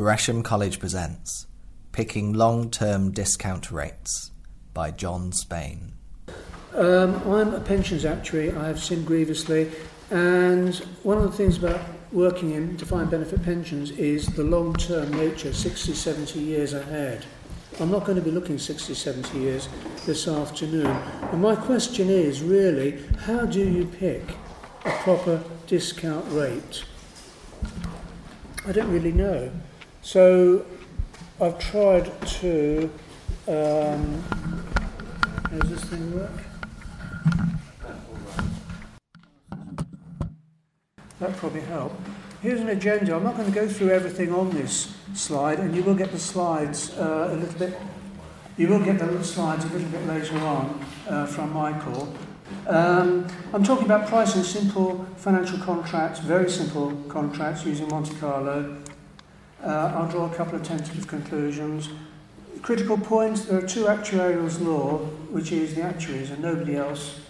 Gresham College presents Picking Long Term Discount Rates by John Spain. Um, I'm a pensions actuary, I have sinned grievously, and one of the things about working in defined benefit pensions is the long term nature, 60, 70 years ahead. I'm not going to be looking 60, 70 years this afternoon. And my question is really, how do you pick a proper discount rate? I don't really know. So I've tried to. Um, does this thing work? That probably help. Here's an agenda. I'm not going to go through everything on this slide, and you will get the slides uh, a little bit. You will get the slides a little bit later on uh, from Michael. Um, I'm talking about pricing simple financial contracts, very simple contracts using Monte Carlo. Uh, I'll draw a couple of tentative conclusions. Critical points, there are two actuarials law, which is the actuaries and nobody else,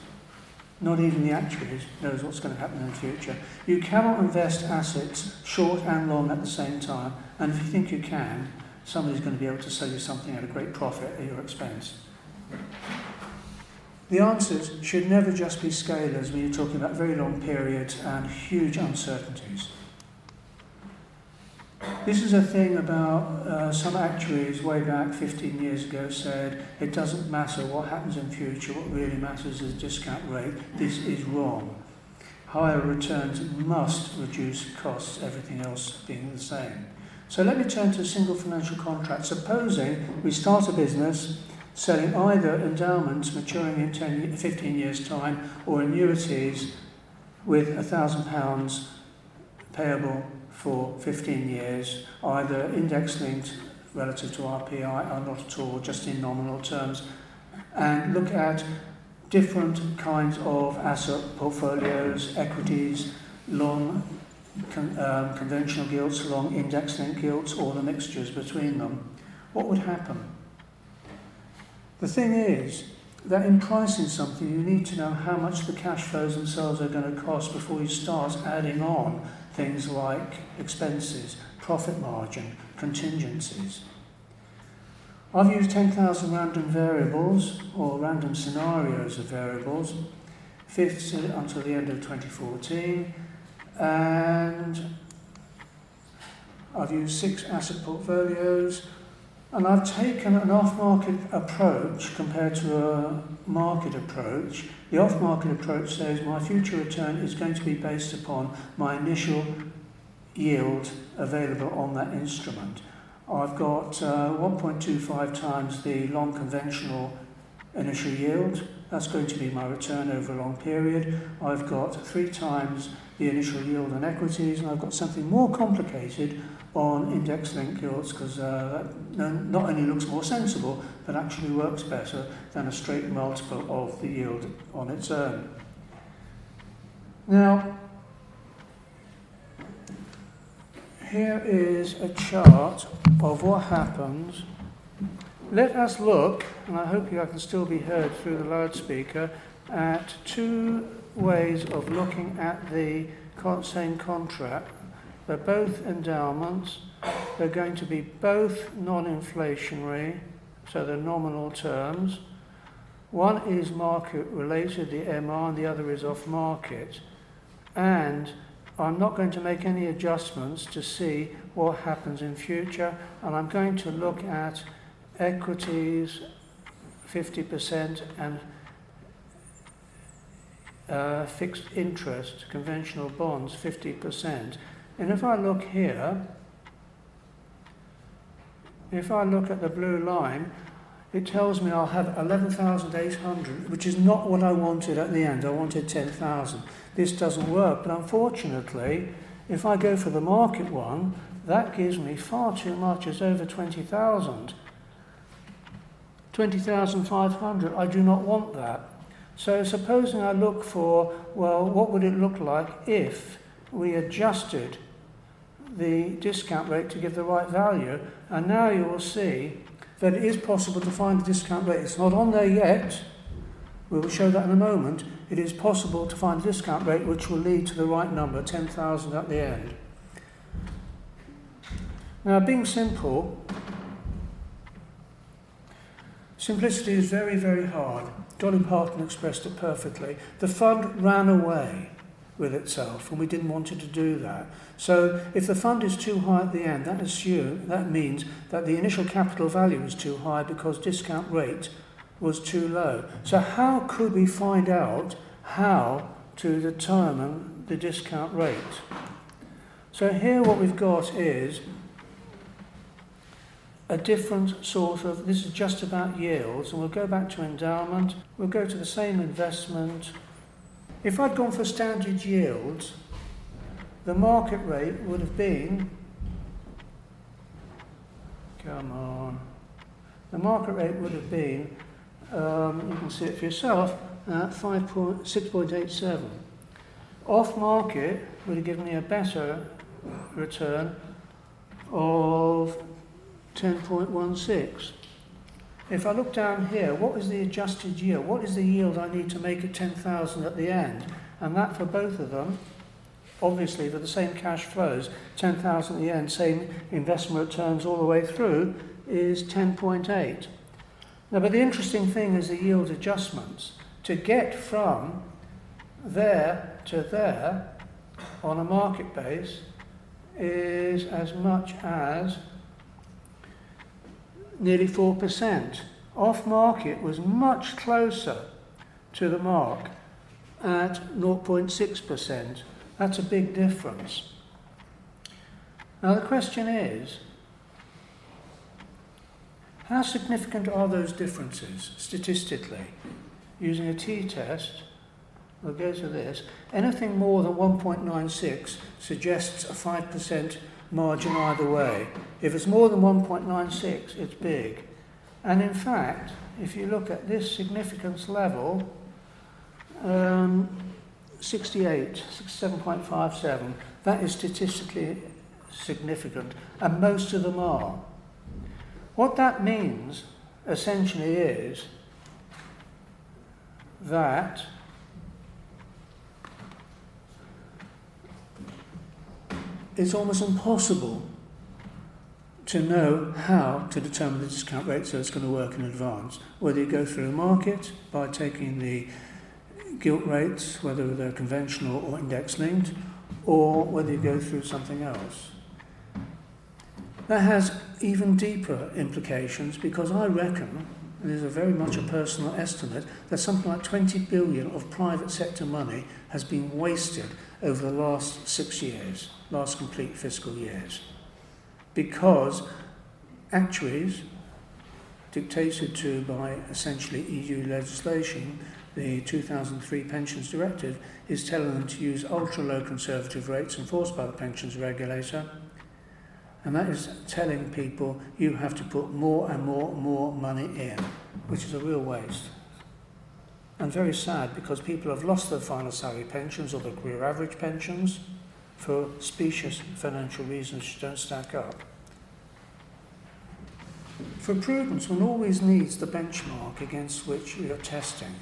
not even the actuaries, knows what's going to happen in the future. You cannot invest assets short and long at the same time, and if you think you can, somebody's going to be able to sell you something at a great profit at your expense. The answers should never just be scalars when you're talking about very long periods and huge uncertainties. This is a thing about uh, some actuaries way back 15 years ago said it doesn't matter what happens in future, what really matters is discount rate. This is wrong. Higher returns must reduce costs, everything else being the same. So let me turn to a single financial contract. Supposing we start a business selling either endowments maturing in 10, 15 years' time or annuities with £1,000 payable for 15 years, either index linked relative to RPI or not at all, just in nominal terms, and look at different kinds of asset portfolios, equities, long con, um, conventional gilts, long index linked gilts, or the mixtures between them. What would happen? The thing is that in pricing something, you need to know how much the cash flows themselves are going to cost before you start adding on things like expenses, profit margin, contingencies. I've used 10,000 random variables or random scenarios of variables, until the end of 2014, and I've used six asset portfolios, and I've taken an off-market approach compared to a market approach. The off-market approach says my future return is going to be based upon my initial yield available on that instrument. I've got uh, 1.25 times the long conventional initial yield. That's going to be my return over a long period. I've got three times the initial yield on equities, and I've got something more complicated on index-linked gilts because uh, that not only looks more sensible, but actually works better than a straight multiple of the yield on its own. Now, here is a chart of what happens. Let us look, and I hope you can still be heard through the loudspeaker, at two ways of looking at the same contract they're both endowments. They're going to be both non-inflationary, so they're nominal terms. One is market related, the MR, and the other is off market. And I'm not going to make any adjustments to see what happens in future, and I'm going to look at equities 50% and uh, fixed interest, conventional bonds 50%. And if I look here, if I look at the blue line, it tells me I'll have 11,800, which is not what I wanted at the end. I wanted 10,000. This doesn't work, but unfortunately, if I go for the market one, that gives me far too much. It's over 20,000. 20,500, I do not want that. So supposing I look for, well, what would it look like if we adjusted the discount rate to give the right value. And now you will see that it is possible to find the discount rate. It's not on there yet. We will show that in a moment. It is possible to find a discount rate which will lead to the right number, 10,000 at the end. Now, being simple, simplicity is very, very hard. Dolly Parton expressed it perfectly. The fund ran away with itself, and we didn't want it to do that. So, if the fund is too high at the end, that assume that means that the initial capital value is too high because discount rate was too low. So, how could we find out how to determine the discount rate? So, here what we've got is a different sort of, this is just about yields, and we'll go back to endowment, we'll go to the same investment. If I'd gone for standard yields, the market rate would have been, come on, the market rate would have been, um, you can see it for yourself, at 6.87. Off market would have given me a better return of 10.16. If I look down here, what is the adjusted yield? What is the yield I need to make at 10,000 at the end? And that for both of them, obviously for the same cash flows, 10,000 at the end, same investment returns all the way through, is 10.8. Now, but the interesting thing is the yield adjustments. To get from there to there on a market base is as much as nearly 4%. Off market was much closer to the mark at 0.6%. That's a big difference. Now, the question is how significant are those differences statistically? Using a t test, we'll go to this. Anything more than 1.96 suggests a 5% margin either way. If it's more than 1.96, it's big. And in fact, if you look at this significance level, um, 68, 67.57, that is statistically significant, and most of them are. What that means essentially is that it's almost impossible to know how to determine the discount rate so it's going to work in advance. Whether you go through a market by taking the gilt rates, whether they're conventional or index linked, or whether you go through something else. That has even deeper implications because I reckon, there's a very much a personal estimate that something like 20 billion of private sector money has been wasted over the last six years, last complete fiscal years, because actuaries, dictated to by essentially EU legislation, the 2003 Pensions Directive, is telling them to use ultra-low conservative rates enforced by the pensions regulator, And that is telling people you have to put more and more and more money in, which is a real waste and very sad because people have lost their final salary pensions or their career average pensions for specious financial reasons which don't stack up. For prudence, one always needs the benchmark against which you're testing.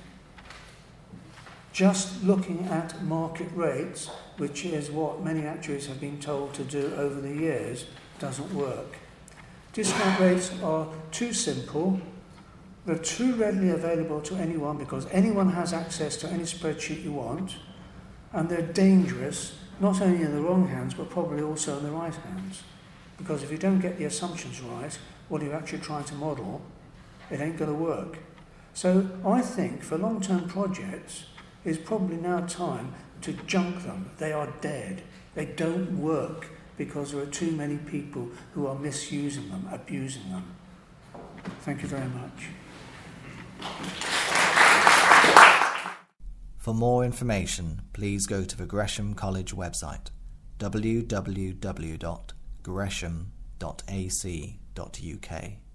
Just looking at market rates, which is what many actuaries have been told to do over the years, doesn't work. Discount rates are too simple they're too readily available to anyone because anyone has access to any spreadsheet you want, and they're dangerous not only in the wrong hands but probably also in the right hands. Because if you don't get the assumptions right, what you're actually trying to model, it ain't going to work. So I think for long term projects, it's probably now time to junk them. They are dead. They don't work because there are too many people who are misusing them, abusing them. Thank you very much. For more information, please go to the Gresham College website www.gresham.ac.uk.